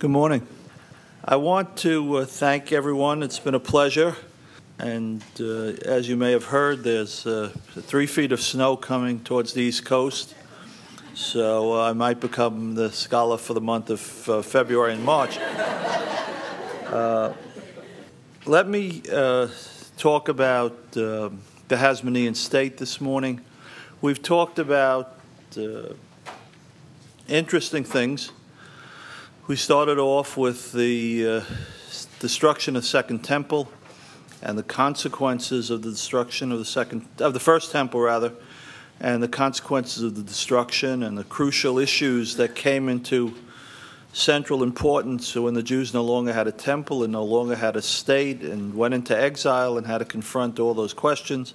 Good morning. I want to uh, thank everyone. It's been a pleasure. And uh, as you may have heard, there's uh, three feet of snow coming towards the East Coast. So uh, I might become the scholar for the month of uh, February and March. Uh, let me talk about the Hasmonean state this morning. We've talked about interesting things we started off with the uh, destruction of Second Temple and the consequences of the destruction of the second of the first temple rather and the consequences of the destruction and the crucial issues that came into central importance when the Jews no longer had a temple and no longer had a state and went into exile and had to confront all those questions.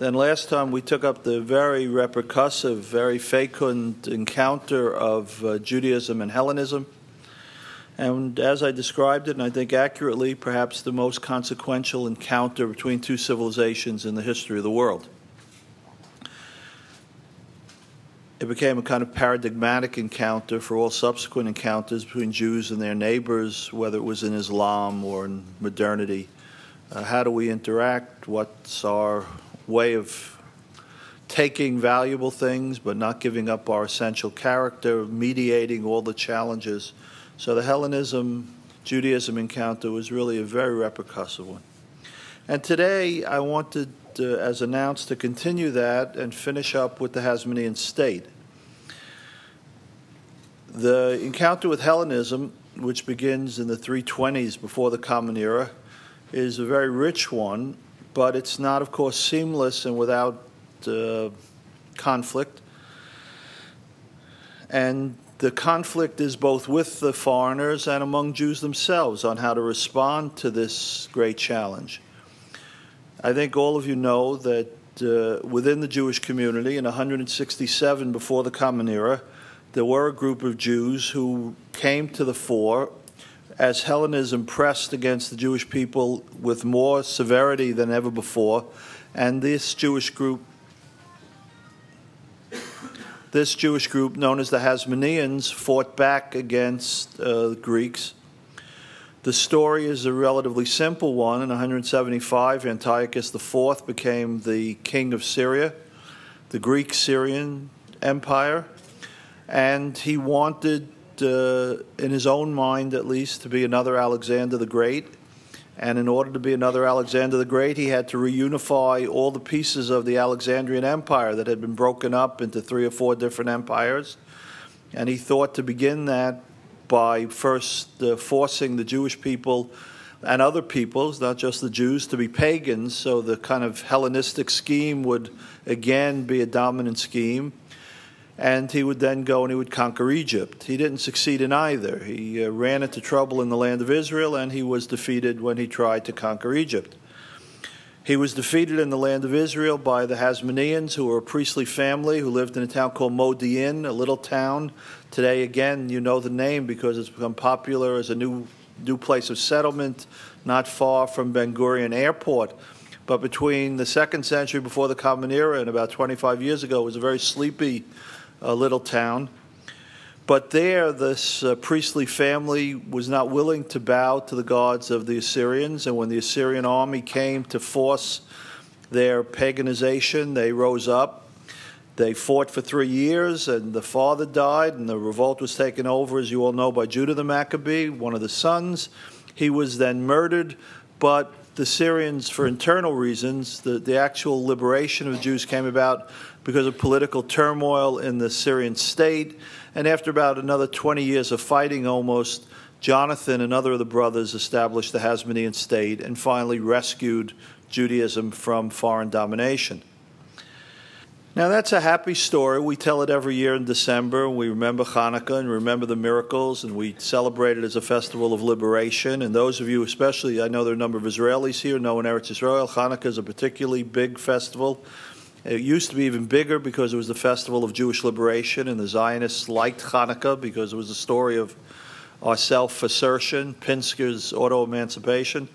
Then last time we took up the very repercussive, very fecund encounter of uh, Judaism and Hellenism and as I described it, and I think accurately, perhaps the most consequential encounter between two civilizations in the history of the world. It became a kind of paradigmatic encounter for all subsequent encounters between Jews and their neighbors, whether it was in Islam or in modernity. Uh, how do we interact? What's our way of taking valuable things but not giving up our essential character, mediating all the challenges? So the Hellenism Judaism encounter was really a very repercussive one. And today I wanted, uh, as announced, to continue that and finish up with the Hasmonean state. The encounter with Hellenism, which begins in the 320s before the Common Era, is a very rich one, but it's not, of course, seamless and without uh, conflict. And the conflict is both with the foreigners and among Jews themselves on how to respond to this great challenge. I think all of you know that uh, within the Jewish community in 167 before the Common Era, there were a group of Jews who came to the fore as Hellenism pressed against the Jewish people with more severity than ever before, and this Jewish group this Jewish group, known as the Hasmoneans, fought back against uh, the Greeks. The story is a relatively simple one. In 175, Antiochus IV became the king of Syria, the Greek Syrian Empire, and he wanted, uh, in his own mind at least, to be another Alexander the Great. And in order to be another Alexander the Great, he had to reunify all the pieces of the Alexandrian Empire that had been broken up into three or four different empires. And he thought to begin that by first uh, forcing the Jewish people and other peoples, not just the Jews, to be pagans. So the kind of Hellenistic scheme would again be a dominant scheme and he would then go and he would conquer Egypt. He didn't succeed in either. He uh, ran into trouble in the land of Israel, and he was defeated when he tried to conquer Egypt. He was defeated in the land of Israel by the Hasmoneans, who were a priestly family who lived in a town called Modi'in, a little town. Today, again, you know the name because it's become popular as a new, new place of settlement not far from Ben Gurion Airport. But between the second century before the Common Era and about 25 years ago, it was a very sleepy a little town. But there, this uh, priestly family was not willing to bow to the gods of the Assyrians. And when the Assyrian army came to force their paganization, they rose up. They fought for three years, and the father died, and the revolt was taken over, as you all know, by Judah the Maccabee, one of the sons. He was then murdered, but the Syrians, for internal reasons, the, the actual liberation of the Jews came about because of political turmoil in the Syrian state. And after about another 20 years of fighting almost, Jonathan and other of the brothers established the Hasmonean state and finally rescued Judaism from foreign domination. Now, that's a happy story. We tell it every year in December. We remember Hanukkah and remember the miracles, and we celebrate it as a festival of liberation. And those of you, especially, I know there are a number of Israelis here, know in Eretz Israel, Hanukkah is a particularly big festival. It used to be even bigger because it was the festival of Jewish liberation, and the Zionists liked Hanukkah because it was a story of our self assertion, Pinsker's auto emancipation.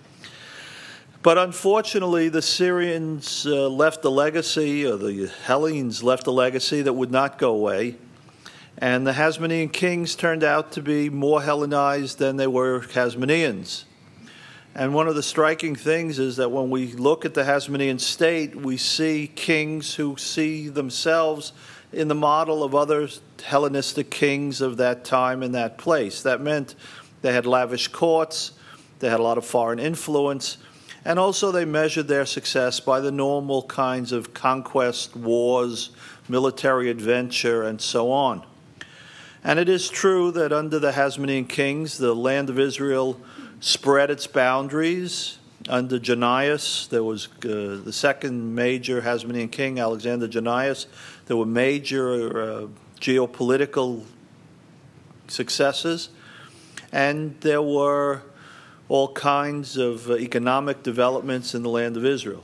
But unfortunately, the Syrians uh, left a legacy, or the Hellenes left a legacy that would not go away. And the Hasmonean kings turned out to be more Hellenized than they were Hasmoneans. And one of the striking things is that when we look at the Hasmonean state, we see kings who see themselves in the model of other Hellenistic kings of that time and that place. That meant they had lavish courts, they had a lot of foreign influence, and also they measured their success by the normal kinds of conquest, wars, military adventure, and so on. And it is true that under the Hasmonean kings, the land of Israel spread its boundaries. Under Jannaeus, there was uh, the second major Hasmonean king, Alexander Jannaeus. There were major uh, geopolitical successes, and there were all kinds of uh, economic developments in the land of Israel.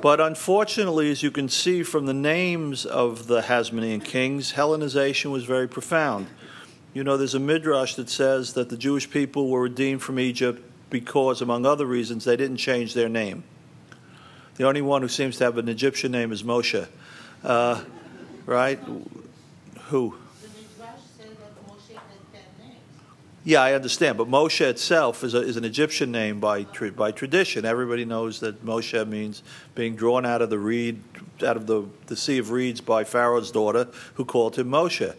But unfortunately, as you can see from the names of the Hasmonean kings, Hellenization was very profound. You know, there's a midrash that says that the Jewish people were redeemed from Egypt because, among other reasons, they didn't change their name. The only one who seems to have an Egyptian name is Moshe. Uh, right? Who? The Midrash says that Moshe has dead names. Yeah, I understand, but Moshe itself is, a, is an Egyptian name by by tradition. Everybody knows that Moshe means being drawn out of the reed, out of the, the sea of reeds by Pharaoh's daughter, who called him Moshe.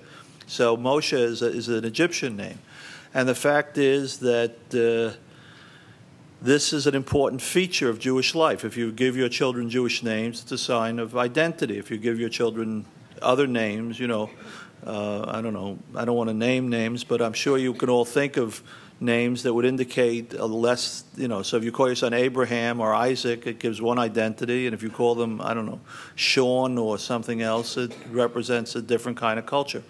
So Moshe is, a, is an Egyptian name. And the fact is that uh, this is an important feature of Jewish life. If you give your children Jewish names, it's a sign of identity. If you give your children other names, you know, uh, I don't know, I don't want to name names, but I'm sure you can all think of names that would indicate a less, you know, so if you call your son Abraham or Isaac, it gives one identity, and if you call them, I don't know, Sean or something else, it represents a different kind of culture.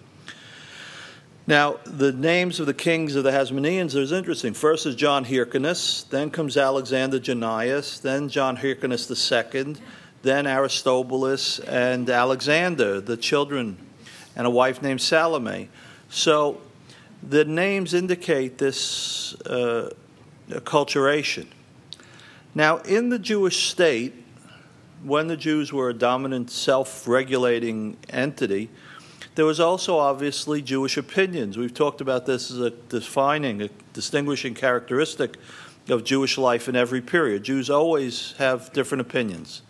Now, the names of the kings of the Hasmoneans is interesting. First is John Hyrcanus, then comes Alexander Jannaeus, then John Hyrcanus II, then Aristobulus and Alexander, the children, and a wife named Salome. So the names indicate this uh, acculturation. Now, in the Jewish state, when the Jews were a dominant self regulating entity, there was also obviously Jewish opinions. We've talked about this as a defining, a distinguishing characteristic of Jewish life in every period. Jews always have different opinions.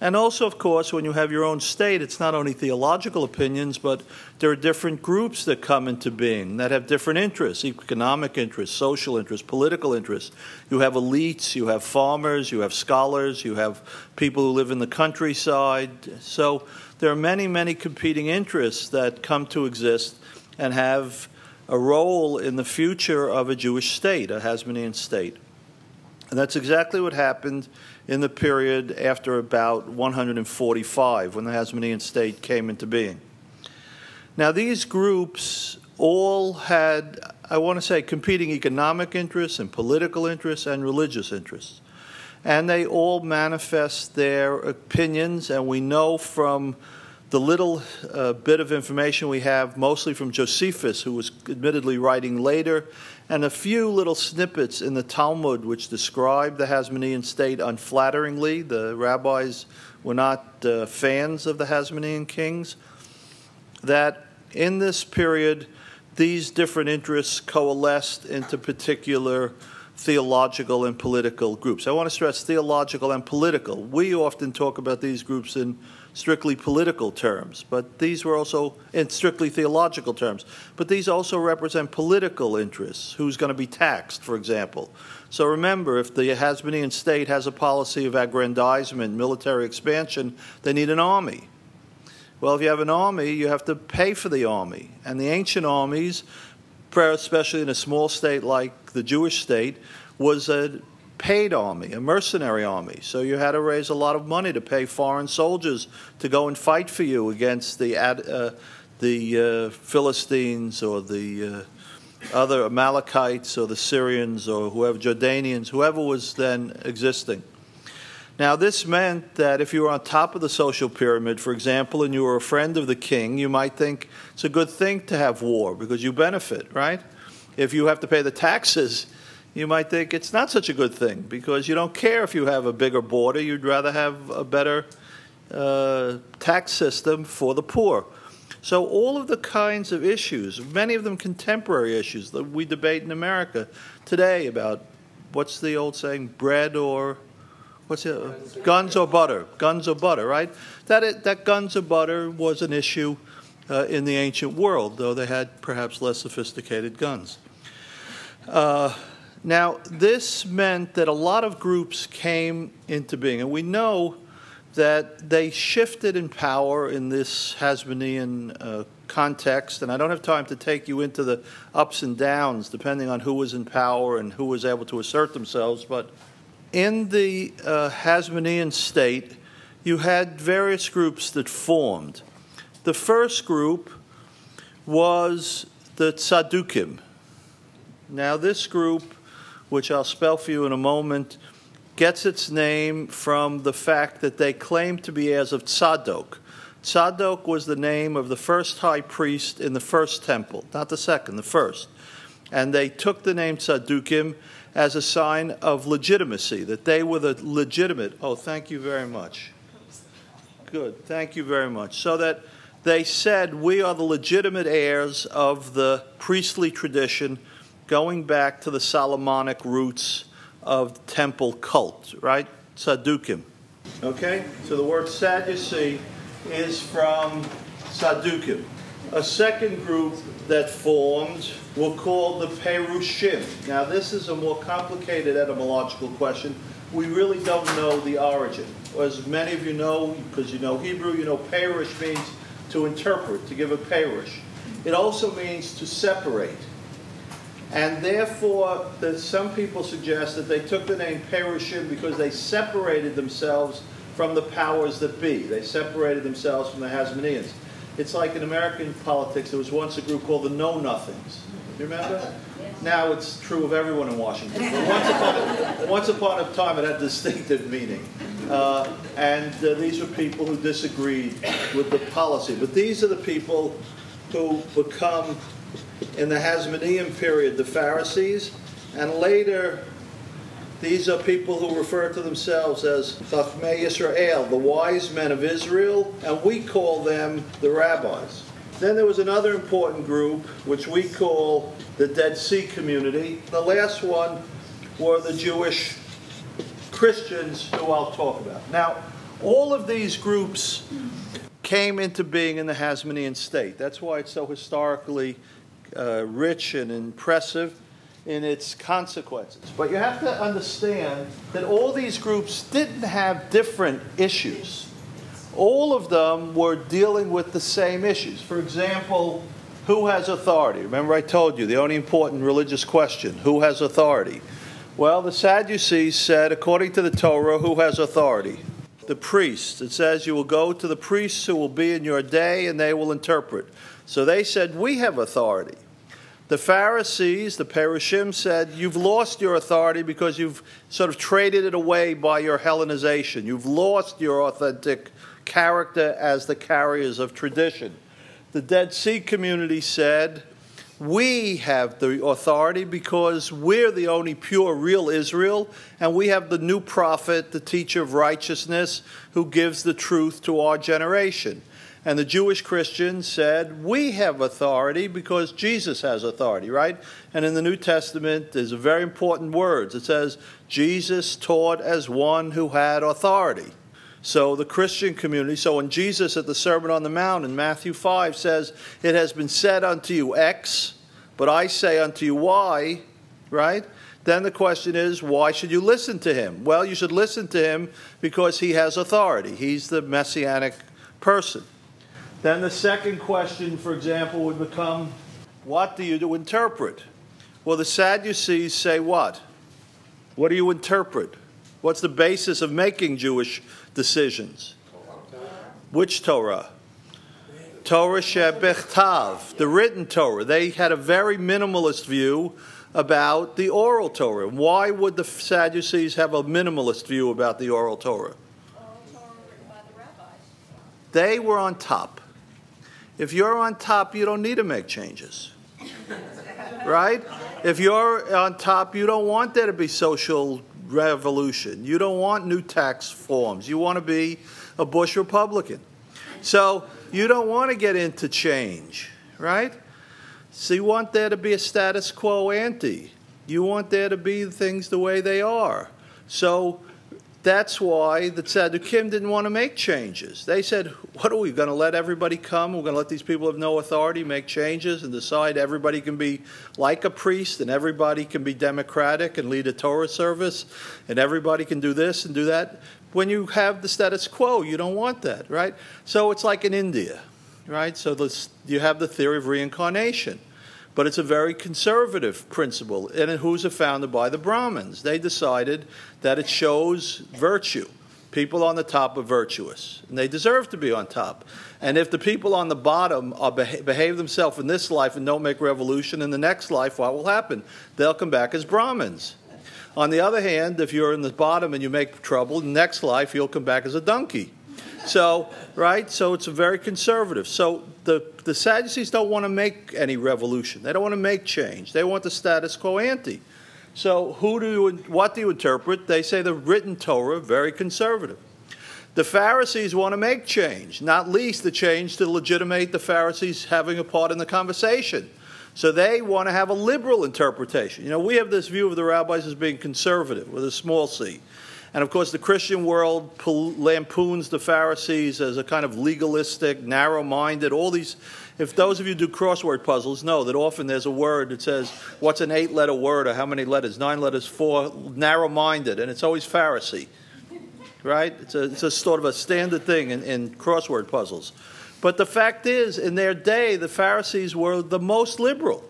And also, of course, when you have your own state, it's not only theological opinions, but there are different groups that come into being that have different interests economic interests, social interests, political interests. You have elites, you have farmers, you have scholars, you have people who live in the countryside. So there are many, many competing interests that come to exist and have a role in the future of a Jewish state, a Hasmonean state. And that's exactly what happened in the period after about 145, when the Hasmonean state came into being. Now, these groups all had, I want to say, competing economic interests and political interests and religious interests and they all manifest their opinions. And we know from the little uh, bit of information we have, mostly from Josephus, who was admittedly writing later, and a few little snippets in the Talmud which describe the Hasmonean state unflatteringly. The rabbis were not uh, fans of the Hasmonean kings. That in this period, these different interests coalesced into particular theological and political groups. I want to stress theological and political. We often talk about these groups in strictly political terms, but these were also in strictly theological terms. But these also represent political interests. Who's going to be taxed, for example? So remember, if the Hasmonean state has a policy of aggrandizement, military expansion, they need an army. Well, if you have an army, you have to pay for the army. And the ancient armies especially in a small state like the Jewish state, was a paid army, a mercenary army. So you had to raise a lot of money to pay foreign soldiers to go and fight for you against the uh, the uh, Philistines or the uh, other Amalekites or the Syrians or whoever Jordanians, whoever was then existing. Now, this meant that if you were on top of the social pyramid, for example, and you were a friend of the king, you might think it's a good thing to have war because you benefit, right? If you have to pay the taxes, you might think it's not such a good thing because you don't care if you have a bigger border, you'd rather have a better uh, tax system for the poor. So, all of the kinds of issues, many of them contemporary issues that we debate in America today about what's the old saying, bread or what's it? Guns or butter. Guns or butter, right? That, that guns or butter was an issue uh, in the ancient world, though they had perhaps less sophisticated guns. Uh, now, this meant that a lot of groups came into being, and we know that they shifted in power in this Hasmonean uh, context, and I don't have time to take you into the ups and downs depending on who was in power and who was able to assert themselves, but in the uh, Hasmonean state, you had various groups that formed. The first group was the Tzaddukim. Now, this group, which I'll spell for you in a moment, gets its name from the fact that they claim to be heirs of Tzadok. Tzadok was the name of the first high priest in the first temple, not the second, the first. And they took the name Tzaddukim as a sign of legitimacy, that they were the legitimate. Oh, thank you very much. Good, thank you very much. So that they said, We are the legitimate heirs of the priestly tradition going back to the Solomonic roots of temple cult, right? Saddukim. Okay? So the word Sadducee is from Saddukim. A second group that formed were called the Perushim. Now, this is a more complicated etymological question. We really don't know the origin. As many of you know, because you know Hebrew, you know Perush means to interpret, to give a Perush. It also means to separate. And therefore, some people suggest that they took the name Perushim because they separated themselves from the powers that be. They separated themselves from the Hasmoneans. It's like in American politics, there was once a group called the Know Nothings. You remember? Now it's true of everyone in Washington. But once upon a, once upon a time, it had distinctive meaning. Uh, and uh, these were people who disagreed with the policy. But these are the people who become in the Hasmonean period, the Pharisees, and later these are people who refer to themselves as Chachmei Israel, the wise men of Israel, and we call them the rabbis. Then there was another important group, which we call the Dead Sea community. The last one were the Jewish Christians, who I'll talk about. Now, all of these groups came into being in the Hasmonean state. That's why it's so historically uh, rich and impressive in its consequences. But you have to understand that all these groups didn't have different issues. All of them were dealing with the same issues. For example, who has authority? Remember, I told you the only important religious question who has authority? Well, the Sadducees said, according to the Torah, who has authority? The priests. It says, You will go to the priests who will be in your day and they will interpret. So they said, We have authority. The Pharisees, the Perushim, said, You've lost your authority because you've sort of traded it away by your Hellenization. You've lost your authentic character as the carriers of tradition. The Dead Sea community said, We have the authority because we're the only pure, real Israel, and we have the new prophet, the teacher of righteousness, who gives the truth to our generation. And the Jewish Christians said, We have authority because Jesus has authority, right? And in the New Testament, there's a very important words. It says, Jesus taught as one who had authority. So the Christian community, so when Jesus at the Sermon on the Mount in Matthew 5 says, It has been said unto you X, but I say unto you Y, right? Then the question is, why should you listen to him? Well, you should listen to him because he has authority. He's the messianic person. Then the second question, for example, would become what do you do interpret? Well, the Sadducees say what? What do you interpret? What's the basis of making Jewish decisions? Which Torah? Torah Shebechtav, the written Torah. They had a very minimalist view about the oral Torah. Why would the Sadducees have a minimalist view about the oral Torah? They were on top. If you're on top, you don't need to make changes. right? If you're on top, you don't want there to be social revolution. You don't want new tax forms. You want to be a Bush Republican. So you don't want to get into change, right? So you want there to be a status quo ante. You want there to be things the way they are. So that's why the Tzaddukim didn't want to make changes. They said, What are we going to let everybody come? We're going to let these people have no authority make changes and decide everybody can be like a priest and everybody can be democratic and lead a Torah service and everybody can do this and do that. When you have the status quo, you don't want that, right? So it's like in India, right? So this, you have the theory of reincarnation but it's a very conservative principle, and who's founded by the Brahmins. They decided that it shows virtue. People on the top are virtuous, and they deserve to be on top. And if the people on the bottom are beha- behave themselves in this life and don't make revolution in the next life, what will happen? They'll come back as Brahmins. On the other hand, if you're in the bottom and you make trouble, in the next life you'll come back as a donkey. So, right? So it's a very conservative. So the, the Sadducees don't want to make any revolution. They don't want to make change. They want the status quo ante. So who do you, what do you interpret? They say the written Torah, very conservative. The Pharisees want to make change, not least the change to legitimate the Pharisees having a part in the conversation. So they want to have a liberal interpretation. You know, we have this view of the rabbis as being conservative with a small c. And of course, the Christian world lampoons the Pharisees as a kind of legalistic, narrow minded, all these. If those of you do crossword puzzles know that often there's a word that says, What's an eight letter word or how many letters? Nine letters, four, narrow minded, and it's always Pharisee. Right? It's a, it's a sort of a standard thing in, in crossword puzzles. But the fact is, in their day, the Pharisees were the most liberal.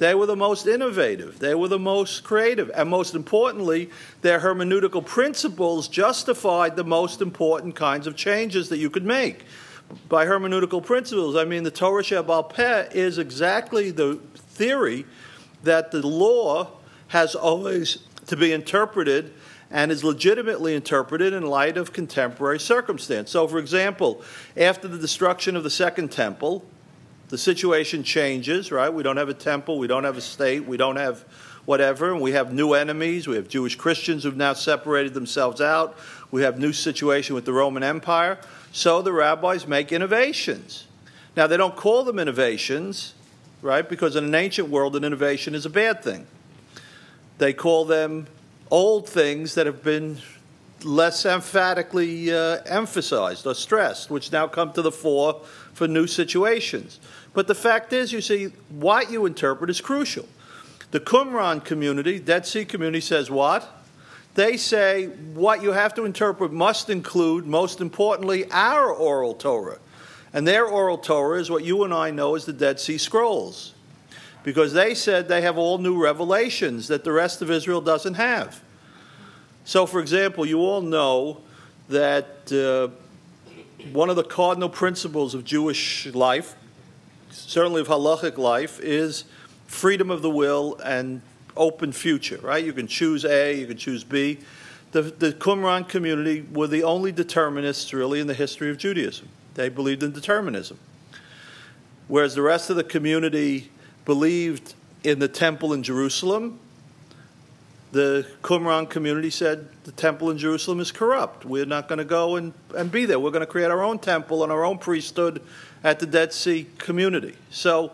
They were the most innovative. They were the most creative. And most importantly, their hermeneutical principles justified the most important kinds of changes that you could make. By hermeneutical principles, I mean the Torah Shebaal Peh is exactly the theory that the law has always to be interpreted and is legitimately interpreted in light of contemporary circumstance. So, for example, after the destruction of the Second Temple, the situation changes, right? We don't have a temple, we don't have a state, we don't have whatever, and we have new enemies. We have Jewish Christians who've now separated themselves out. We have new situation with the Roman Empire. So the rabbis make innovations. Now they don't call them innovations, right? Because in an ancient world, an innovation is a bad thing. They call them old things that have been less emphatically uh, emphasized or stressed, which now come to the fore for new situations. But the fact is, you see, what you interpret is crucial. The Qumran community, Dead Sea community, says what? They say what you have to interpret must include, most importantly, our oral Torah. And their oral Torah is what you and I know as the Dead Sea Scrolls. Because they said they have all new revelations that the rest of Israel doesn't have. So, for example, you all know that uh, one of the cardinal principles of Jewish life certainly of halachic life, is freedom of the will and open future, right? You can choose A, you can choose B. The, the Qumran community were the only determinists really in the history of Judaism. They believed in determinism. Whereas the rest of the community believed in the temple in Jerusalem, the Qumran community said the temple in Jerusalem is corrupt. We're not going to go and, and be there. We're going to create our own temple and our own priesthood at the Dead Sea community. So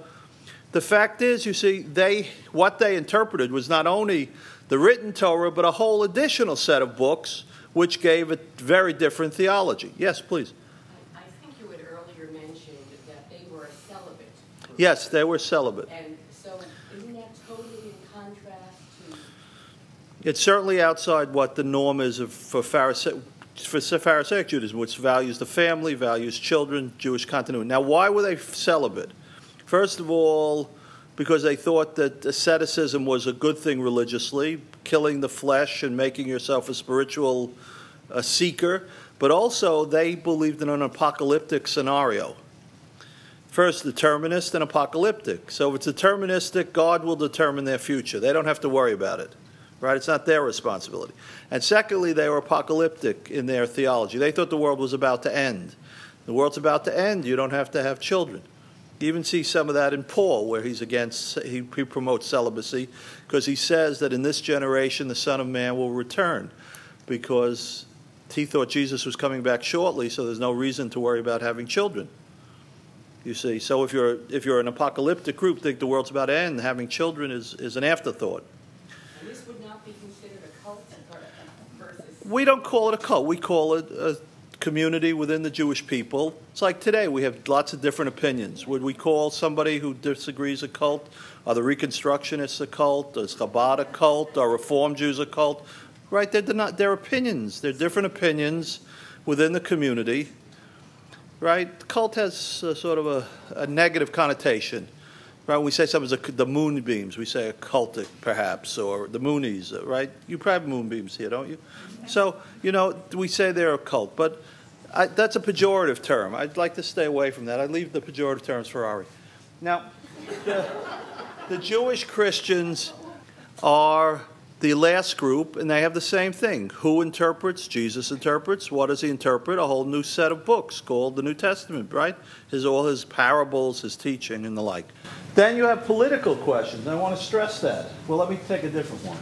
the fact is, you see, they what they interpreted was not only the written Torah, but a whole additional set of books which gave a very different theology. Yes, please. I think you had earlier mentioned that they were celibate. Yes, they were celibate. And so isn't that totally in contrast to? It's certainly outside what the norm is of, for Pharisee, for Pharisaic Judaism, which values the family, values children, Jewish continuity. Now, why were they celibate? First of all, because they thought that asceticism was a good thing religiously, killing the flesh and making yourself a spiritual uh, seeker, but also they believed in an apocalyptic scenario. First, determinist and apocalyptic. So if it's deterministic, God will determine their future. They don't have to worry about it right? It's not their responsibility. And secondly, they were apocalyptic in their theology. They thought the world was about to end. The world's about to end. You don't have to have children. You even see some of that in Paul, where he's against, he, he promotes celibacy, because he says that in this generation the Son of Man will return, because he thought Jesus was coming back shortly, so there's no reason to worry about having children. You see, so if you're if you're an apocalyptic group, think the world's about to end, having children is, is an afterthought. And this would not be considered a cult versus. We don't call it a cult. We call it a community within the Jewish people. It's like today, we have lots of different opinions. Would we call somebody who disagrees a cult? Are the Reconstructionists a cult? Is Chabad a cult? Are Reform Jews a cult? Right? They're not. They're opinions. They're different opinions within the community right? Cult has sort of a, a, negative connotation. Right? When we say something's the moonbeams, we say occultic, perhaps, or the moonies, right? You probably have moonbeams here, don't you? So, you know, we say they're a cult, but I, that's a pejorative term. I'd like to stay away from that. I leave the pejorative terms for Ari. Now, the, the Jewish Christians are the last group, and they have the same thing. Who interprets? Jesus interprets. What does he interpret? A whole new set of books called the New Testament, right? His all his parables, his teaching, and the like. Then you have political questions, I want to stress that. Well, let me take a different one.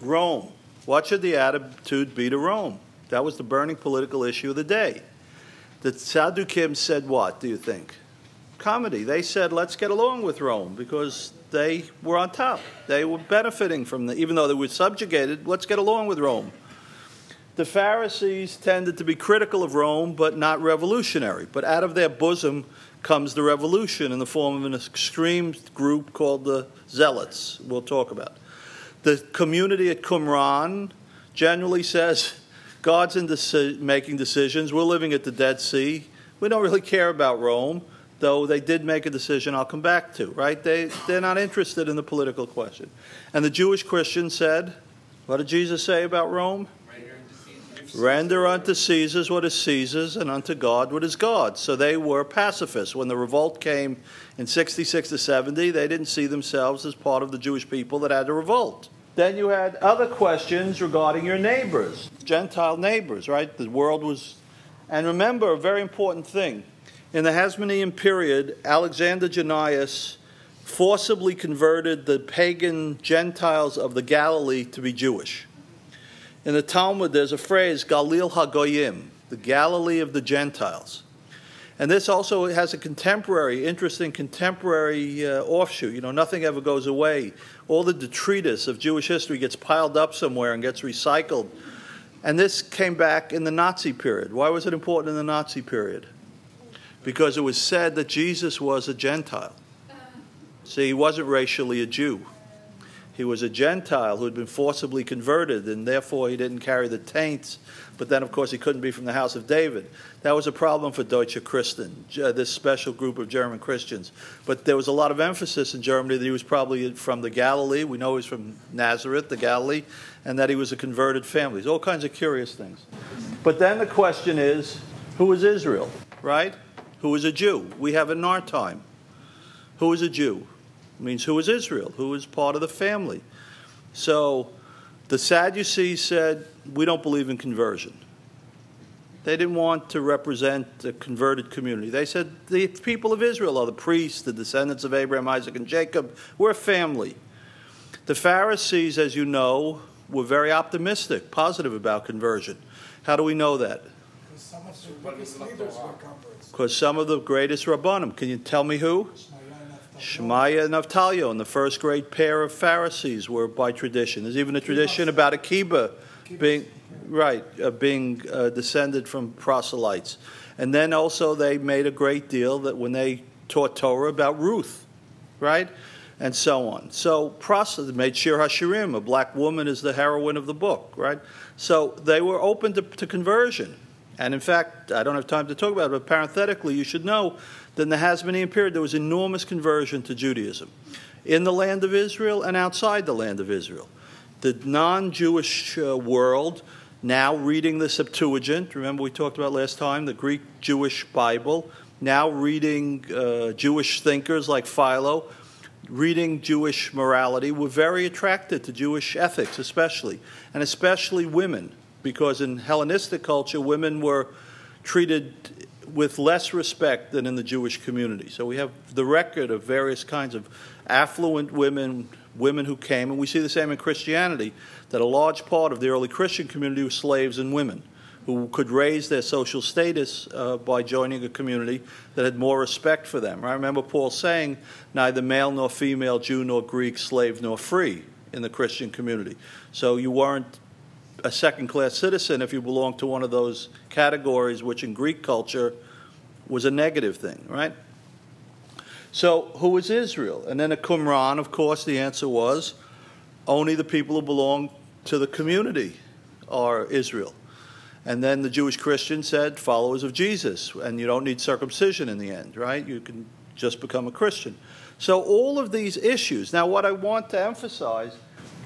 Rome. What should the attitude be to Rome? That was the burning political issue of the day. The Sadducees said what, do you think? Comedy. They said, let's get along with Rome because they were on top. They were benefiting from the, even though they were subjugated, let's get along with Rome. The Pharisees tended to be critical of Rome, but not revolutionary. But out of their bosom comes the revolution in the form of an extreme group called the Zealots, we'll talk about. The community at Qumran generally says God's in deci- making decisions. We're living at the Dead Sea. We don't really care about Rome though they did make a decision I'll come back to, right? They, they're not interested in the political question. And the Jewish Christians said, what did Jesus say about Rome? Render unto Caesar's what is Caesar's, and unto God what is God's. So they were pacifists. When the revolt came in 66 to 70, they didn't see themselves as part of the Jewish people that had to revolt. Then you had other questions regarding your neighbors, Gentile neighbors, right? The world was. And remember a very important thing in the Hasmonean period, Alexander Jannaeus forcibly converted the pagan Gentiles of the Galilee to be Jewish. In the Talmud, there's a phrase, Galil HaGoyim, the Galilee of the Gentiles. And this also has a contemporary, interesting contemporary uh, offshoot. You know, nothing ever goes away. All the detritus of Jewish history gets piled up somewhere and gets recycled. And this came back in the Nazi period. Why was it important in the Nazi period? Because it was said that Jesus was a Gentile. See, he wasn't racially a Jew. He was a Gentile who had been forcibly converted, and therefore he didn't carry the taints. But then, of course, he couldn't be from the house of David. That was a problem for Deutsche Christen, uh, this special group of German Christians. But there was a lot of emphasis in Germany that he was probably from the Galilee. We know he was from Nazareth, the Galilee, and that he was a converted family. There's all kinds of curious things. But then the question is who is Israel, right? Who is a Jew? We have in our time. Who is a Jew? It means who is Israel? Who is part of the family? So the Sadducees said, We don't believe in conversion. They didn't want to represent the converted community. They said the people of Israel are the priests, the descendants of Abraham, Isaac, and Jacob. We're a family. The Pharisees, as you know, were very optimistic, positive about conversion. How do we know that? Because some of the greatest Rabbanim, can you tell me who? Shemaiah and Avtalyon, and the first great pair of Pharisees were by tradition. There's even a tradition about Akiba being right, uh, being uh, descended from proselytes. And then also they made a great deal that when they taught Torah about Ruth, right? And so on. So proselytes made Shir Hashirim, a black woman is the heroine of the book, right? So they were open to, to conversion. And in fact, I don't have time to talk about it, but parenthetically, you should know that in the Hasmonean period there was enormous conversion to Judaism in the land of Israel and outside the land of Israel. The non Jewish uh, world, now reading the Septuagint, remember we talked about last time, the Greek Jewish Bible, now reading uh, Jewish thinkers like Philo, reading Jewish morality, were very attracted to Jewish ethics, especially, and especially women because in Hellenistic culture, women were treated with less respect than in the Jewish community. So we have the record of various kinds of affluent women, women who came, and we see the same in Christianity, that a large part of the early Christian community was slaves and women who could raise their social status uh, by joining a community that had more respect for them. I remember Paul saying, neither male nor female, Jew nor Greek, slave nor free in the Christian community. So you weren't a second class citizen if you belong to one of those categories, which in Greek culture was a negative thing, right? So, who is Israel? And then at Qumran, of course, the answer was only the people who belong to the community are Israel. And then the Jewish Christian said, followers of Jesus, and you don't need circumcision in the end, right? You can just become a Christian. So all of these issues. Now, what I want to emphasize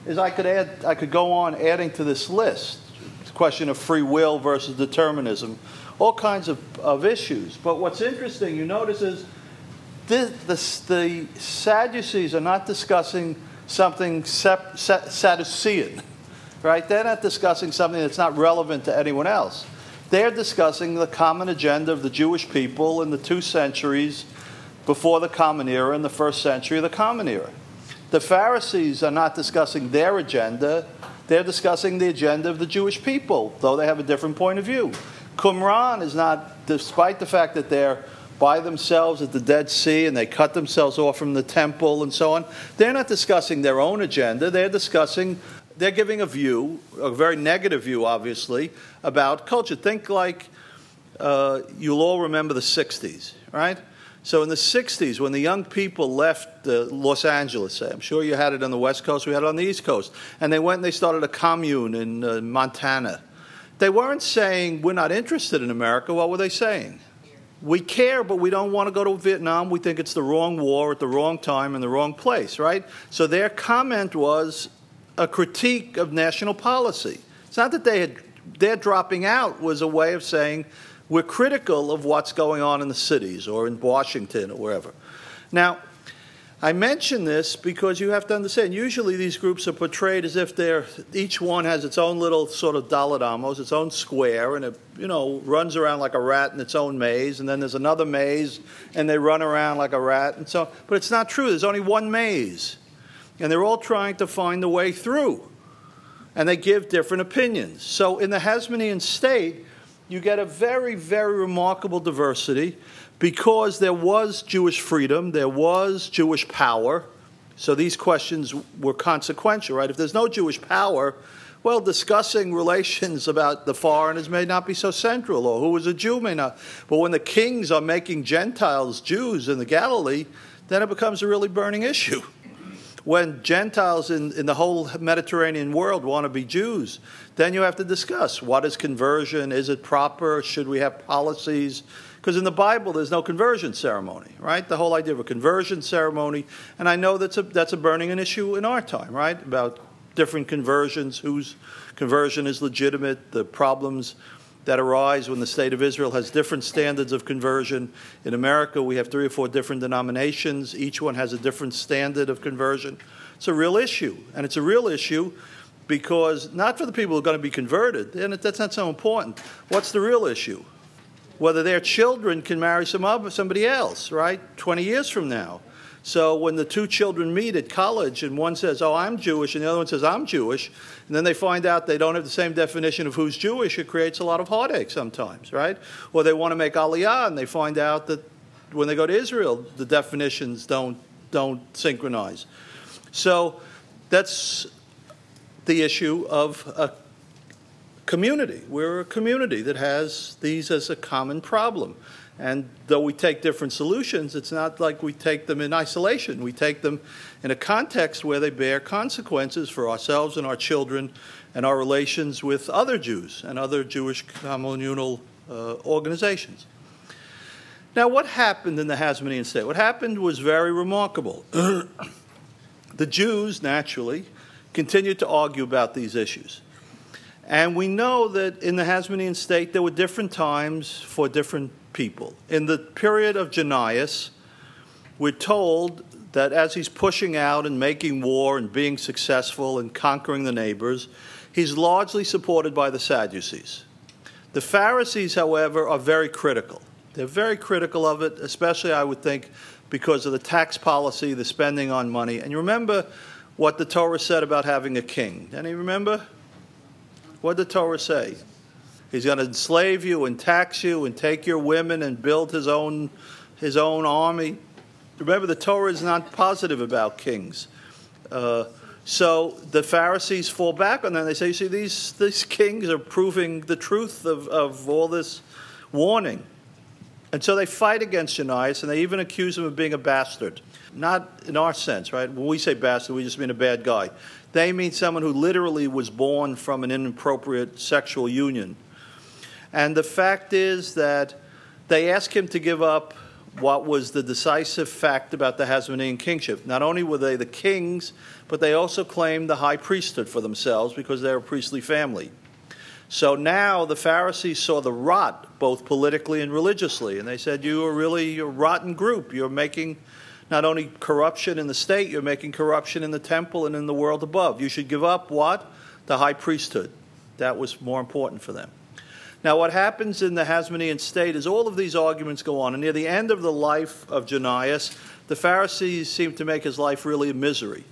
is I could add, I could go on adding to this list. the question of free will versus determinism, all kinds of, of issues. But what's interesting, you notice, is the, the, the Sadducees are not discussing something sep, Sadducean right? They're not discussing something that's not relevant to anyone else. They're discussing the common agenda of the Jewish people in the two centuries before the Common Era and the first century of the Common Era. The Pharisees are not discussing their agenda, they're discussing the agenda of the Jewish people, though they have a different point of view. Qumran is not, despite the fact that they're by themselves at the Dead Sea and they cut themselves off from the temple and so on, they're not discussing their own agenda, they're discussing they're giving a view, a very negative view, obviously, about culture. Think like uh, you'll all remember the 60s, right? So in the 60s, when the young people left uh, Los Angeles, say, I'm sure you had it on the West Coast, we had it on the East Coast, and they went and they started a commune in uh, Montana. They weren't saying, We're not interested in America. What were they saying? We care, but we don't want to go to Vietnam. We think it's the wrong war at the wrong time in the wrong place, right? So their comment was a critique of national policy. It's not that they had, their dropping out was a way of saying we're critical of what's going on in the cities or in Washington or wherever. Now, I mention this because you have to understand. Usually, these groups are portrayed as if they're each one has its own little sort of daled amos, its own square, and it you know runs around like a rat in its own maze. And then there's another maze, and they run around like a rat, and so. But it's not true. There's only one maze, and they're all trying to find the way through. And they give different opinions. So in the Hasmonean state, you get a very, very remarkable diversity because there was Jewish freedom, there was Jewish power. So these questions were consequential, right? If there's no Jewish power, well, discussing relations about the foreigners may not be so central, or who was a Jew may not. But when the kings are making Gentiles Jews in the Galilee, then it becomes a really burning issue when Gentiles in, in the whole Mediterranean world want to be Jews, then you have to discuss what is conversion? Is it proper? Should we have policies? Because in the Bible, there's no conversion ceremony, right? The whole idea of a conversion ceremony, and I know that's a, that's a burning an issue in our time, right? About different conversions, whose conversion is legitimate, the problems that arise when the state of Israel has different standards of conversion. In America, we have three or four different denominations. Each one has a different standard of conversion. It's a real issue. And it's a real issue because not for the people who are going to be converted, and that's not so important. What's the real issue? Whether their children can marry some other, somebody else, right? 20 years from now. So when the two children meet at college and one says, Oh, I'm Jewish, and the other one says, I'm Jewish, and then they find out they don't have the same definition of who's Jewish, it creates a lot of heartache sometimes, right? Or they want to make Aliyah and they find out that when they go to Israel, the definitions don't, don't synchronize. So that's the issue of a community. We're a community that has these as a common problem. And though we take different solutions, it's not like we take them in isolation. We take them in a context where they bear consequences for ourselves and our children and our relations with other Jews and other Jewish communal uh, organizations. Now, what happened in the Hasmonean state? What happened was very remarkable. the Jews, naturally, continued to argue about these issues. And we know that in the Hasmonean state, there were different times for different people. In the period of Jannaeus, we're told that as he's pushing out and making war and being successful and conquering the neighbors, he's largely supported by the Sadducees. The Pharisees, however, are very critical. They're very critical of it, especially, I would think, because of the tax policy, the spending on money. And you remember what the Torah said about having a king. Any remember? What did the Torah say? He's going to enslave you and tax you and take your women and build his own, his own army. Remember, the Torah is not positive about kings. Uh, so the Pharisees fall back on that. They say, you see, these, these kings are proving the truth of, of all this warning. And so they fight against Onias, and they even accuse him of being a bastard. Not in our sense, right? When we say bastard, we just mean a bad guy. They mean someone who literally was born from an inappropriate sexual union. And the fact is that they ask him to give up what was the decisive fact about the Hasmonean kingship. Not only were they the kings, but they also claimed the high priesthood for themselves because they were a priestly family. So now the Pharisees saw the rot, both politically and religiously, and they said, You are really a rotten group. You're making not only corruption in the state, you're making corruption in the temple and in the world above. You should give up what? The high priesthood. That was more important for them. Now, what happens in the Hasmonean state is all of these arguments go on, and near the end of the life of Jannaeus, the Pharisees seem to make his life really a misery.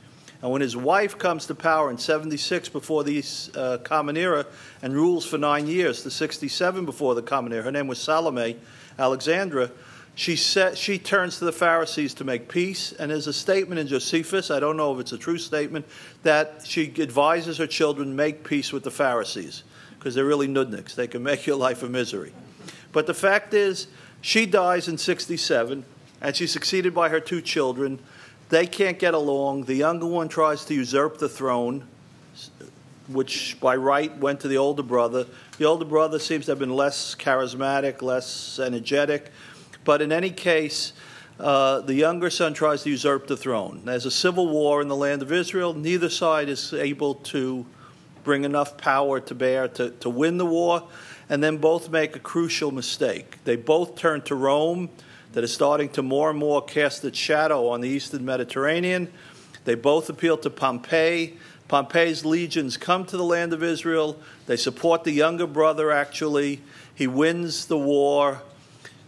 And when his wife comes to power in 76 before the uh, Common Era and rules for nine years, to 67 before the Common Era, her name was Salome Alexandra, she, set, she turns to the Pharisees to make peace. And there's a statement in Josephus, I don't know if it's a true statement, that she advises her children make peace with the Pharisees because they're really nudniks. They can make your life a misery. But the fact is, she dies in 67, and she's succeeded by her two children. They can't get along. The younger one tries to usurp the throne, which by right went to the older brother. The older brother seems to have been less charismatic, less energetic. But in any case, uh, the younger son tries to usurp the throne. There's a civil war in the land of Israel. Neither side is able to bring enough power to bear to, to win the war, and then both make a crucial mistake. They both turn to Rome, that is starting to more and more cast its shadow on the eastern Mediterranean. They both appeal to Pompey. Pompey's legions come to the land of Israel. They support the younger brother, actually. He wins the war.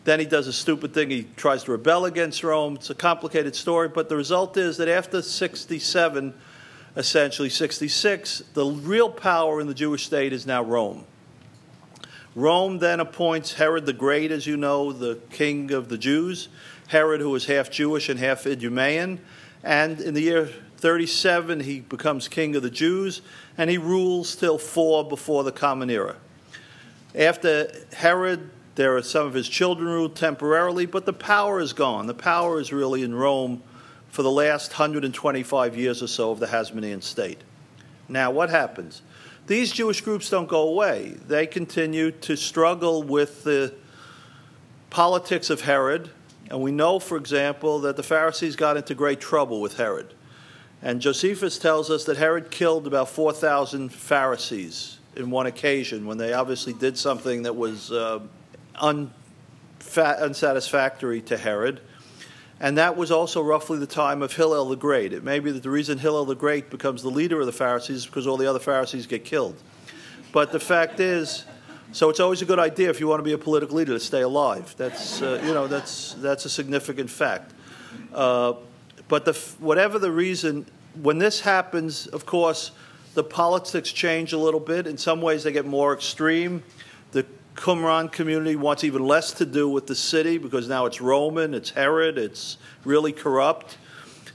Then he does a stupid thing. He tries to rebel against Rome. It's a complicated story, but the result is that after 67, essentially 66, the real power in the Jewish state is now Rome. Rome then appoints Herod the Great, as you know, the king of the Jews. Herod, who was half Jewish and half Idumean. And in the year 37, he becomes king of the Jews, and he rules till 4 before the Common Era. After Herod, there are some of his children ruled temporarily, but the power is gone. The power is really in Rome for the last 125 years or so of the Hasmonean state. Now, what happens? These Jewish groups don't go away. They continue to struggle with the politics of Herod. And we know, for example, that the Pharisees got into great trouble with Herod. And Josephus tells us that Herod killed about 4,000 Pharisees in one occasion when they obviously did something that was uh, unsatisfactory to Herod. And that was also roughly the time of Hillel the Great. It may be that the reason Hillel the Great becomes the leader of the Pharisees is because all the other Pharisees get killed. But the fact is, so it's always a good idea if you want to be a political leader to stay alive. That's uh, you know that's that's a significant fact. Uh, but the, whatever the reason, when this happens, of course, the politics change a little bit. In some ways, they get more extreme. Qumran community wants even less to do with the city because now it's Roman, it's Herod, it's really corrupt.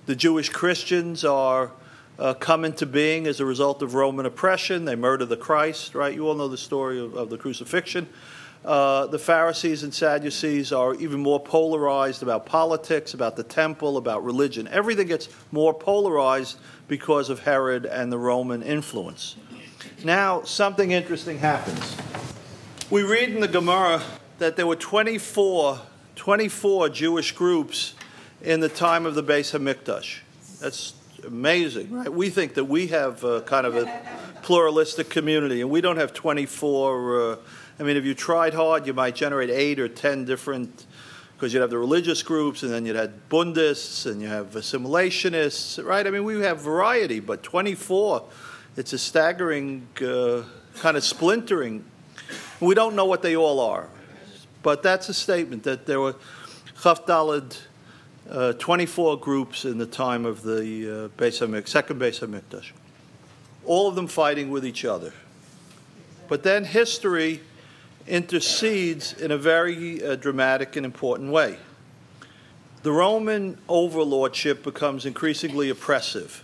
The Jewish Christians are uh, come into being as a result of Roman oppression. They murder the Christ, right? You all know the story of, of the crucifixion. Uh, the Pharisees and Sadducees are even more polarized about politics, about the temple, about religion. Everything gets more polarized because of Herod and the Roman influence. Now, something interesting happens. We read in the Gemara that there were 24, 24 Jewish groups in the time of the Beis Hamikdash. That's amazing, right? We think that we have a, kind of a pluralistic community, and we don't have 24. Uh, I mean, if you tried hard, you might generate eight or ten different, because you'd have the religious groups, and then you'd have Bundists, and you have assimilationists, right? I mean, we have variety, but 24, it's a staggering uh, kind of splintering we don't know what they all are. But that's a statement that there were uh, 24 groups in the time of the uh, Beis Hamikdash, second Beis Hamikdash, all of them fighting with each other. But then history intercedes in a very uh, dramatic and important way. The Roman overlordship becomes increasingly oppressive.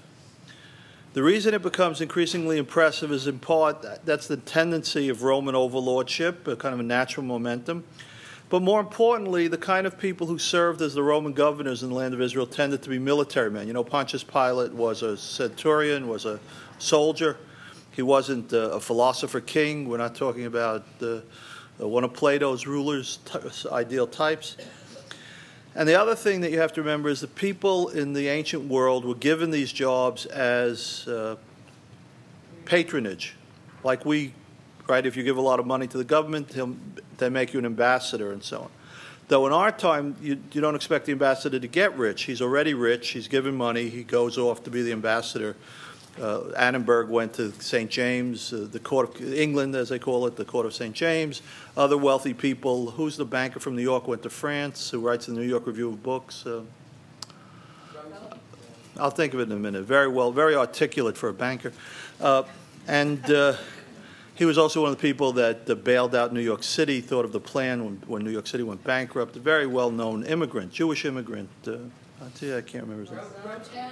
The reason it becomes increasingly impressive is in part that's the tendency of Roman overlordship, a kind of a natural momentum. But more importantly, the kind of people who served as the Roman governors in the land of Israel tended to be military men. You know, Pontius Pilate was a centurion, was a soldier. He wasn't uh, a philosopher king. We're not talking about uh, one of Plato's rulers' t- ideal types. And the other thing that you have to remember is the people in the ancient world were given these jobs as uh, patronage. Like we, right, if you give a lot of money to the government, they make you an ambassador and so on. Though in our time, you, you don't expect the ambassador to get rich. He's already rich, he's given money, he goes off to be the ambassador uh, Annenberg went to St. James, uh, the court of England, as they call it, the court of St. James. Other wealthy people. Who's the banker from New York? Went to France. Who writes the New York Review of Books? Uh, I'll think of it in a minute. Very well, very articulate for a banker, uh, and. Uh, he was also one of the people that uh, bailed out New York City, thought of the plan when, when New York City went bankrupt. A very well known immigrant, Jewish immigrant, I I can't remember his name. Rotan?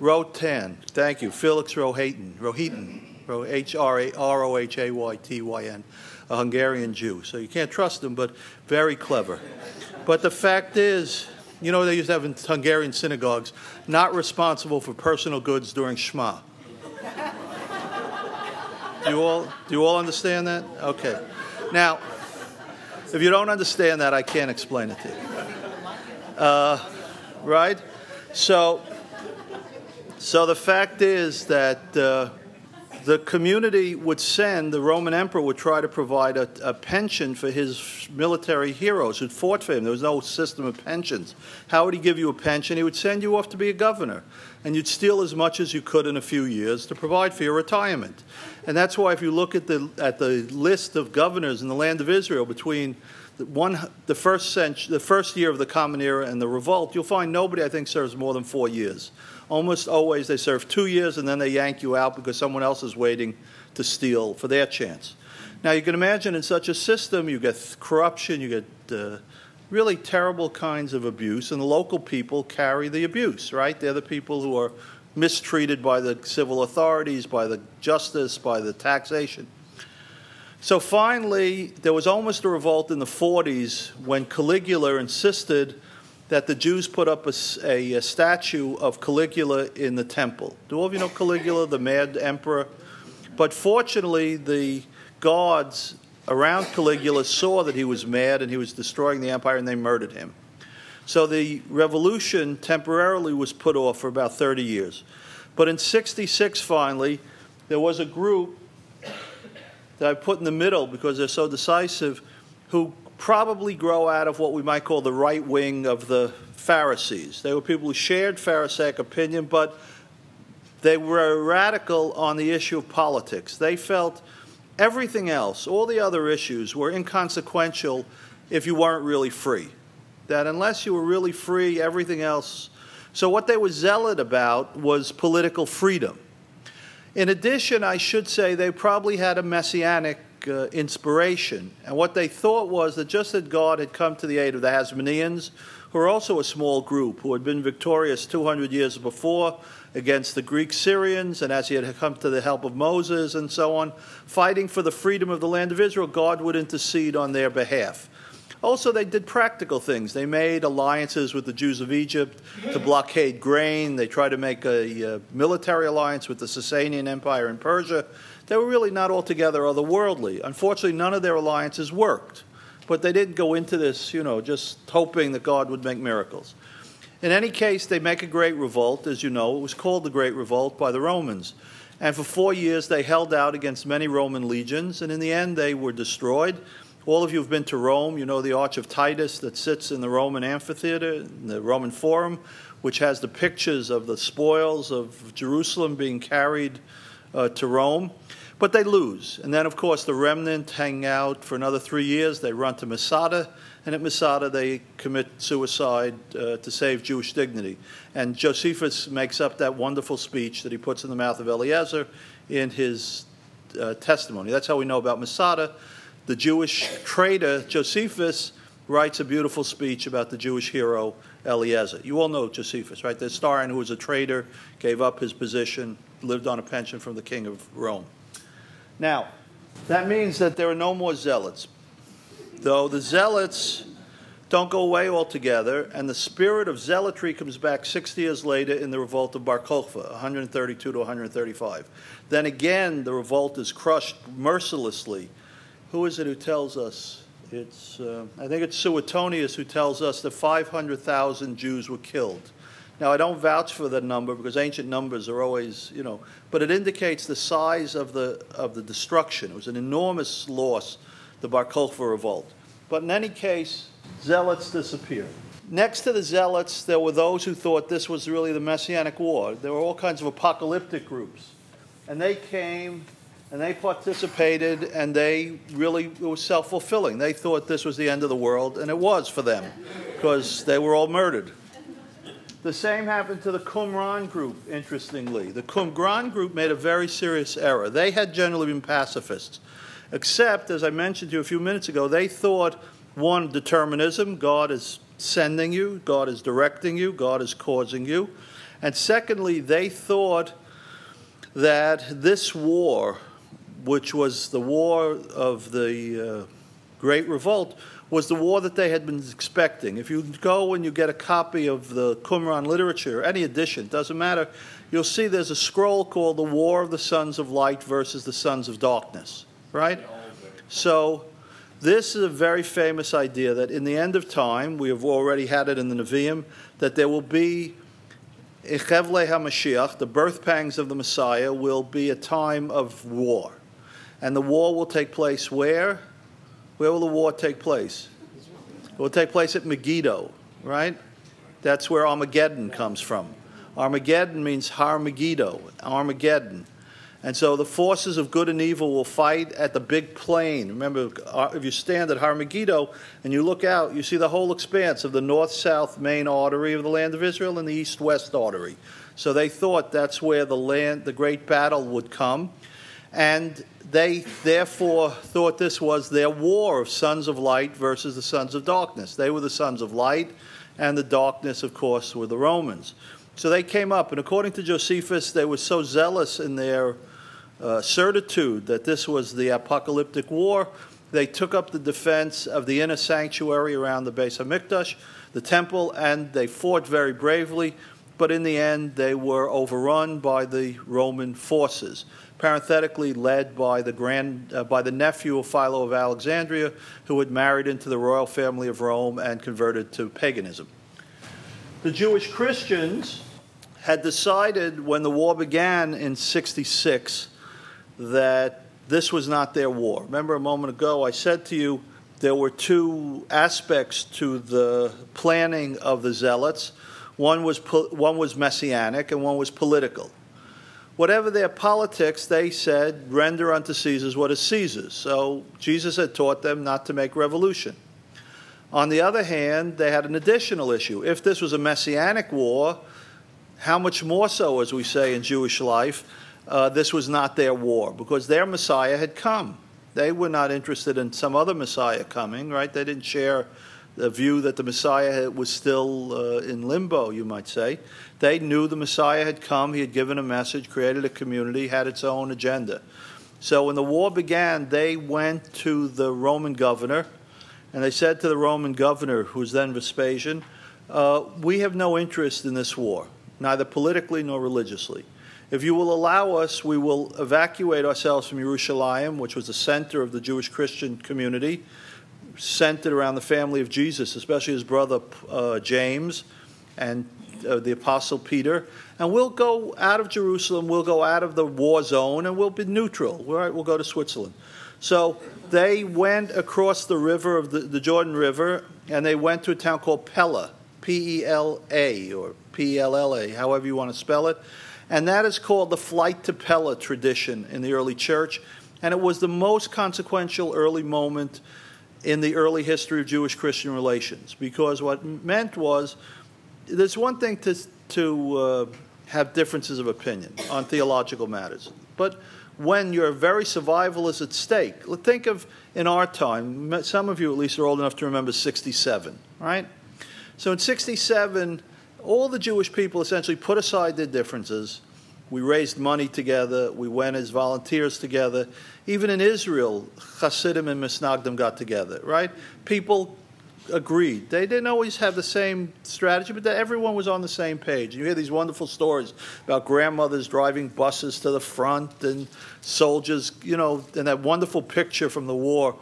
Rotan. Thank you. Felix Rohatyn. Rohatyn. H R A R O H A Y T Y N. A Hungarian Jew. So you can't trust him, but very clever. But the fact is, you know, they used to have in Hungarian synagogues, not responsible for personal goods during Shema. Do you all, do you all understand that? Okay. Now, if you don't understand that, I can't explain it to you. Uh, right? So, so the fact is that uh, the community would send, the Roman emperor would try to provide a, a, pension for his military heroes who fought for him. There was no system of pensions. How would he give you a pension? He would send you off to be a governor, and you'd steal as much as you could in a few years to provide for your retirement. And that's why, if you look at the, at the list of governors in the land of Israel between one, the, first century, the first year of the Common Era and the revolt, you'll find nobody, I think, serves more than four years. Almost always they serve two years and then they yank you out because someone else is waiting to steal for their chance. Now, you can imagine in such a system, you get corruption, you get uh, really terrible kinds of abuse, and the local people carry the abuse, right? They're the people who are mistreated by the civil authorities, by the justice, by the taxation. So finally, there was almost a revolt in the 40s when Caligula insisted that the Jews put up a, a, a, statue of Caligula in the temple. Do all of you know Caligula, the mad emperor? But fortunately, the guards around Caligula saw that he was mad and he was destroying the empire and they murdered him. So the revolution temporarily was put off for about 30 years. But in 66, finally, there was a group that I put in the middle because they're so decisive, who probably grow out of what we might call the right wing of the Pharisees. They were people who shared Pharisaic opinion, but they were radical on the issue of politics. They felt everything else, all the other issues, were inconsequential if you weren't really free. That unless you were really free, everything else. So, what they were zealot about was political freedom. In addition, I should say they probably had a messianic uh, inspiration. And what they thought was that just that God had come to the aid of the Hasmoneans, who were also a small group who had been victorious 200 years before against the Greek Syrians, and as he had come to the help of Moses and so on, fighting for the freedom of the land of Israel, God would intercede on their behalf. Also, they did practical things. They made alliances with the Jews of Egypt to blockade grain. They tried to make a, a military alliance with the Sasanian Empire in Persia. They were really not altogether otherworldly. Unfortunately, none of their alliances worked. But they didn't go into this, you know, just hoping that God would make miracles. In any case, they make a great revolt. As you know, it was called the Great Revolt by the Romans. And for four years, they held out against many Roman legions, and in the end, they were destroyed. All of you have been to Rome. You know the Arch of Titus that sits in the Roman amphitheater, the Roman Forum, which has the pictures of the spoils of Jerusalem being carried uh, to Rome, but they lose. And then, of course, the remnant hang out for another three years. They run to Masada, and at Masada they commit suicide uh, to save Jewish dignity. And Josephus makes up that wonderful speech that he puts in the mouth of Eliezer in his uh, testimony. That's how we know about Masada. The Jewish traitor Josephus writes a beautiful speech about the Jewish hero Eliezer. You all know Josephus, right? The historian who was a traitor, gave up his position, lived on a pension from the king of Rome. Now, that means that there are no more zealots. Though the zealots don't go away altogether, and the spirit of zealotry comes back 60 years later in the revolt of Bar Kokhba, 132 to 135. Then again, the revolt is crushed mercilessly. Who is it who tells us? It's, uh, I think it's Suetonius who tells us that 500,000 Jews were killed. Now, I don't vouch for the number because ancient numbers are always, you know, but it indicates the size of the, of the destruction. It was an enormous loss, the Bar Kokhba revolt. But in any case, zealots disappeared. Next to the zealots, there were those who thought this was really the Messianic War. There were all kinds of apocalyptic groups. And they came and they participated, and they really, it was self fulfilling. They thought this was the end of the world, and it was for them because they were all murdered. The same happened to the Qumran group, interestingly. The Qumran group made a very serious error. They had generally been pacifists, except, as I mentioned to you a few minutes ago, they thought one, determinism, God is sending you, God is directing you, God is causing you. And secondly, they thought that this war, which was the war of the uh, Great Revolt, was the war that they had been expecting. If you go and you get a copy of the Qumran literature, any edition, doesn't matter, you'll see there's a scroll called The War of the Sons of Light versus the Sons of Darkness, right? So, this is a very famous idea that in the end of time, we have already had it in the Nevi'im, that there will be HaMashiach, the birth pangs of the Messiah, will be a time of war. And the war will take place where? Where will the war take place? It will take place at Megiddo, right? That's where Armageddon comes from. Armageddon means Har Megiddo, Armageddon. And so the forces of good and evil will fight at the big plain. Remember, uh, if you stand at Har Megiddo and you look out, you see the whole expanse of the north south main artery of the land of Israel and the east west artery. So they thought that's where the land, the great battle would come. And they therefore thought this was their war of sons of light versus the sons of darkness. They were the sons of light, and the darkness, of course, were the Romans. So they came up, and according to Josephus, they were so zealous in their uh, certitude that this was the apocalyptic war. They took up the defense of the inner sanctuary around the base of Hamikdash, the temple, and they fought very bravely. But in the end, they were overrun by the Roman forces parenthetically led by the, grand, uh, by the nephew of Philo of Alexandria, who had married into the royal family of Rome and converted to paganism. The Jewish Christians had decided when the war began in 66 that this was not their war. Remember a moment ago, I said to you there were two aspects to the planning of the Zealots. One was, one was messianic and one was political whatever their politics, they said, render unto Caesar's what is Caesar's. So Jesus had taught them not to make revolution. On the other hand, they had an additional issue. If this was a messianic war, how much more so, as we say in Jewish life, uh, this was not their war because their Messiah had come. They were not interested in some other Messiah coming, right? They didn't share the view that the Messiah was still uh, in limbo, you might say. They knew the Messiah had come, he had given a message, created a community, had its own agenda. So when the war began, they went to the Roman governor and they said to the Roman governor, who was then Vespasian, uh, We have no interest in this war, neither politically nor religiously. If you will allow us, we will evacuate ourselves from Jerusalem, which was the center of the Jewish Christian community, centered around the family of Jesus, especially his brother uh, James and uh, the Apostle Peter, and we'll go out of Jerusalem, we'll go out of the war zone, and we'll be neutral. Right, we'll go to Switzerland. So they went across the river of the, the Jordan River, and they went to a town called Pella, P E L A, or P L L A, however you want to spell it. And that is called the flight to Pella tradition in the early church. And it was the most consequential early moment in the early history of Jewish Christian relations because what meant was there's one thing to, to uh, have differences of opinion on theological matters, but when your very survival is at stake, think of in our time, some of you at least are old enough to remember 67, right? So in 67, all the Jewish people essentially put aside their differences. We raised money together. We went as volunteers together. Even in Israel, Hasidim and Misnagdim got together, right? People agreed. They didn't always have the same strategy, but everyone was on the same page. You hear these wonderful stories about grandmothers driving buses to the front and soldiers, you know, and that wonderful picture from the war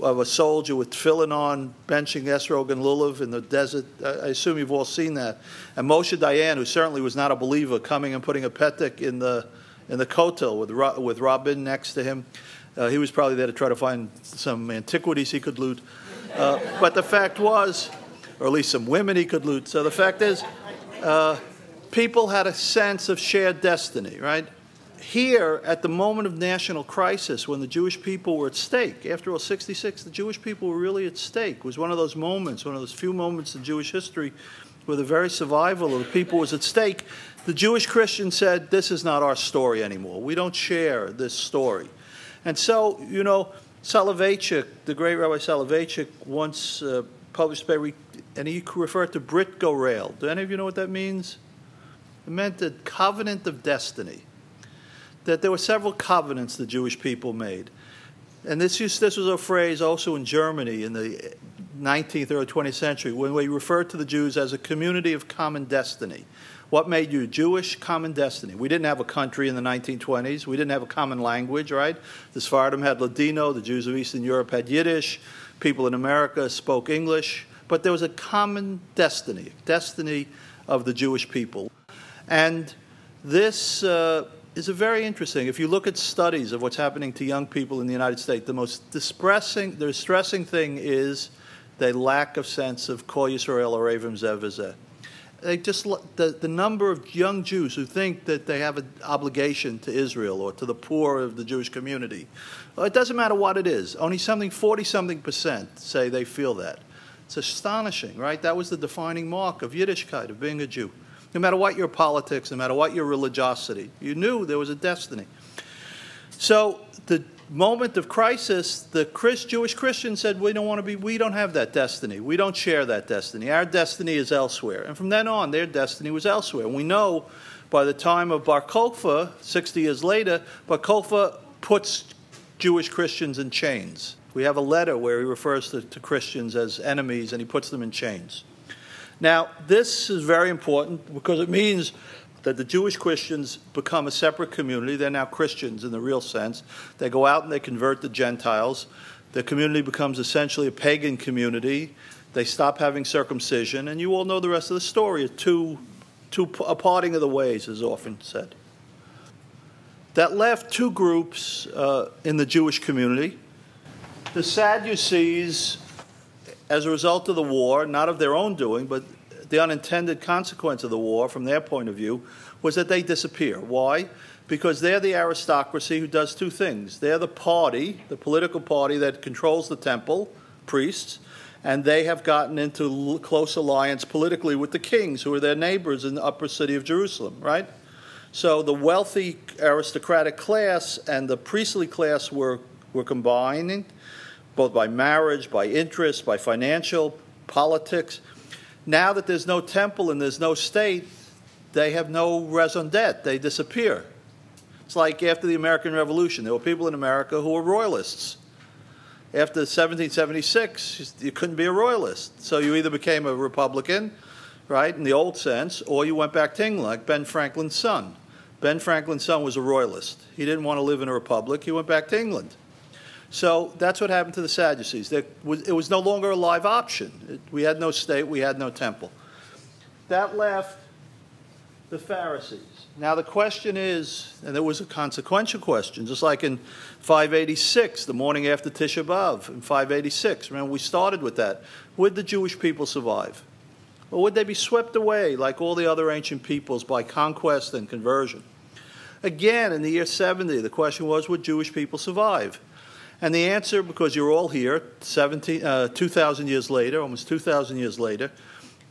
of a soldier with tefillin on, benching Esrog and Lulav in the desert. I assume you've all seen that. And Moshe Dayan, who certainly was not a believer, coming and putting a petek in the in the kotel with with Rabin next to him. Uh, he was probably there to try to find some antiquities he could loot. Uh, but the fact was, or at least some women he could loot. So the fact is, uh, people had a sense of shared destiny, right? here, at the moment of national crisis, when the Jewish people were at stake, after all, 66, the Jewish people were really at stake. It was one of those moments, one of those few moments in Jewish history where the very survival of the people was at stake. The Jewish Christians said, This is not our story anymore. We don't share this story. And so, you know, Soloveitchik, the great Rabbi Soloveitchik, once uh, published paper, and he referred to Brit Goral. Do any of you know what that means? It meant the covenant of destiny that there were several covenants the Jewish people made. And this, used, this was a phrase also in Germany in the 19th or 20th century when we referred to the Jews as a community of common destiny. What made you Jewish? Common destiny. We didn't have a country in the 1920s. We didn't have a common language, right? The Sephardim had Ladino, the Jews of Eastern Europe had Yiddish, people in America spoke English, but there was a common destiny, destiny of the Jewish people. And this. Uh, is a very interesting. If you look at studies of what's happening to young people in the United States, the most distressing, the distressing thing is the lack of sense of Kol Yisrael Arevim. They just the, the number of young Jews who think that they have an obligation to Israel or to the poor of the Jewish community. Well, it doesn't matter what it is. Only something forty something percent say they feel that. It's astonishing, right? That was the defining mark of Yiddishkeit, of being a Jew no matter what your politics, no matter what your religiosity. You knew there was a destiny. So the moment of crisis, the Jewish Christian said, "We don't want to be. We don't have that destiny. We don't share that destiny. Our destiny is elsewhere." And from then on, their destiny was elsewhere. And we know, by the time of Bar Kokhba, sixty years later, Bar Kokhba puts Jewish Christians in chains. We have a letter where he refers to, to Christians as enemies, and he puts them in chains. Now, this is very important because it means that the Jewish Christians become a separate community. They're now Christians in the real sense. They go out and they convert the Gentiles. The community becomes essentially a pagan community. They stop having circumcision, and you all know the rest of the story. Two, two, a parting of the ways is often said. That left two groups uh, in the Jewish community. The Sadducees as a result of the war, not of their own doing, but the unintended consequence of the war, from their point of view, was that they disappear. Why? Because they're the aristocracy who does two things. They're the party, the political party that controls the temple, priests, and they have gotten into close alliance politically with the kings, who are their neighbors in the upper city of Jerusalem, right? So the wealthy aristocratic class and the priestly class were, were combining both by marriage, by interest, by financial, politics. Now that there's no temple and there's no state, they have no raison d'etre. They disappear. It's like after the American Revolution, there were people in America who were royalists. After 1776, you couldn't be a royalist. So you either became a Republican, right, in the old sense, or you went back to England, like Ben Franklin's son. Ben Franklin's son was a royalist. He didn't want to live in a republic, he went back to England. So that's what happened to the Sadducees. Was, it was no longer a live option. It, we had no state, we had no temple. That left the Pharisees. Now, the question is, and there was a consequential question, just like in 586, the morning after Tisha B'Av, in 586. Remember, we started with that. Would the Jewish people survive? Or would they be swept away like all the other ancient peoples by conquest and conversion? Again, in the year 70, the question was would Jewish people survive? And the answer, because you're all here, 17, uh, 2,000 years later, almost 2,000 years later,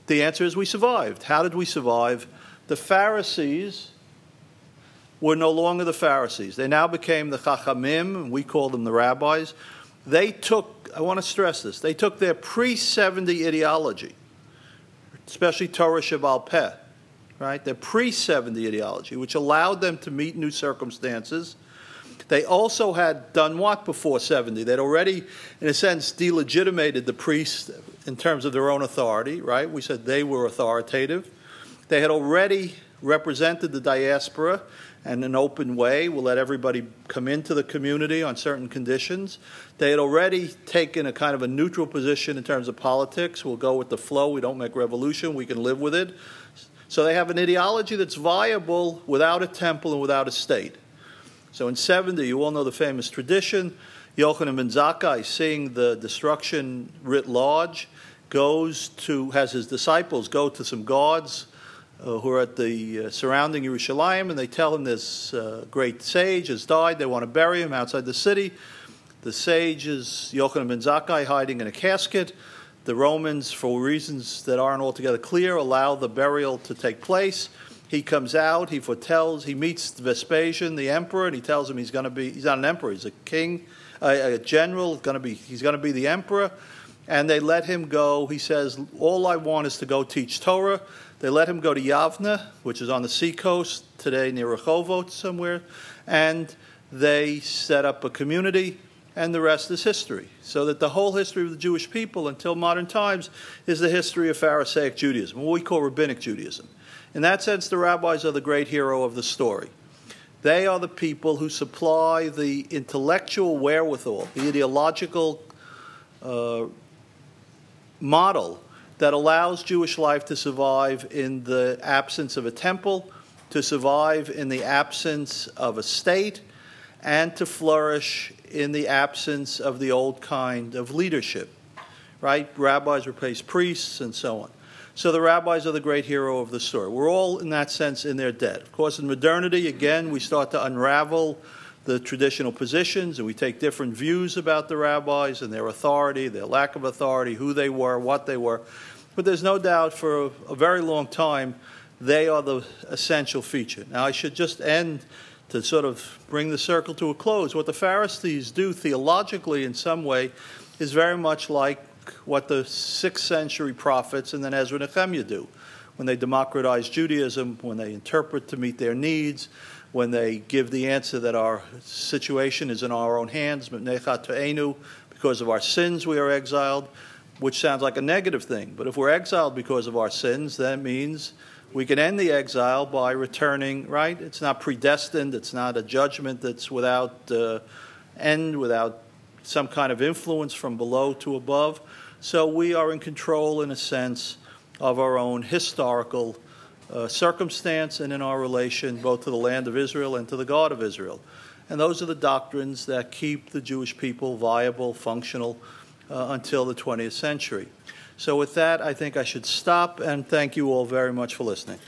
the answer is we survived. How did we survive? The Pharisees were no longer the Pharisees. They now became the Chachamim, and we call them the rabbis. They took, I want to stress this, they took their pre 70 ideology, especially Torah Shebaal Peh, right? Their pre 70 ideology, which allowed them to meet new circumstances they also had done what before 70? They'd already, in a sense, delegitimated the priests in terms of their own authority, right? We said they were authoritative. They had already represented the diaspora in an open way. We'll let everybody come into the community on certain conditions. They had already taken a kind of a neutral position in terms of politics. We'll go with the flow. We don't make revolution. We can live with it. So they have an ideology that's viable without a temple and without a state. So in 70, you all know the famous tradition. Yochanan ben Zakkai, seeing the destruction writ large, goes to, has his disciples go to some guards uh, who are at the uh, surrounding Yerushalayim, and they tell him this uh, great sage has died. They want to bury him outside the city. The sage is Yochanan ben Zakkai hiding in a casket. The Romans, for reasons that aren't altogether clear, allow the burial to take place. He comes out, he foretells, he meets Vespasian, the emperor, and he tells him he's going to be, he's not an emperor, he's a king, a, a general, going to be, he's going to be the emperor. And they let him go. He says, All I want is to go teach Torah. They let him go to Yavna, which is on the seacoast today near Rehovot somewhere, and they set up a community, and the rest is history. So that the whole history of the Jewish people until modern times is the history of Pharisaic Judaism, what we call rabbinic Judaism. In that sense, the rabbis are the great hero of the story. They are the people who supply the intellectual wherewithal, the ideological uh, model that allows Jewish life to survive in the absence of a temple, to survive in the absence of a state, and to flourish in the absence of the old kind of leadership. Right? Rabbis replace priests and so on. So the rabbis are the great hero of the story. We're all, in that sense, in their debt. Of course, in modernity, again, we start to unravel the traditional positions and we take different views about the rabbis and their authority, their lack of authority, who they were, what they were. But there's no doubt for a, very long time, they are the essential feature. Now, I should just end to sort of bring the circle to a close. What the Pharisees do theologically, in some way, is very much like what the sixth century prophets and then Ezra and Nehemiah do when they democratize Judaism, when they interpret to meet their needs, when they give the answer that our situation is in our own hands, because of our sins we are exiled, which sounds like a negative thing. But if we're exiled because of our sins, that means we can end the exile by returning, right? It's not predestined, it's not a judgment that's without uh, end, without some kind of influence from below to above. So we are in control, in a sense, of our own historical uh, circumstance and in our relation both to the land of Israel and to the God of Israel. And those are the doctrines that keep the Jewish people viable, functional uh, until the 20th century. So, with that, I think I should stop and thank you all very much for listening.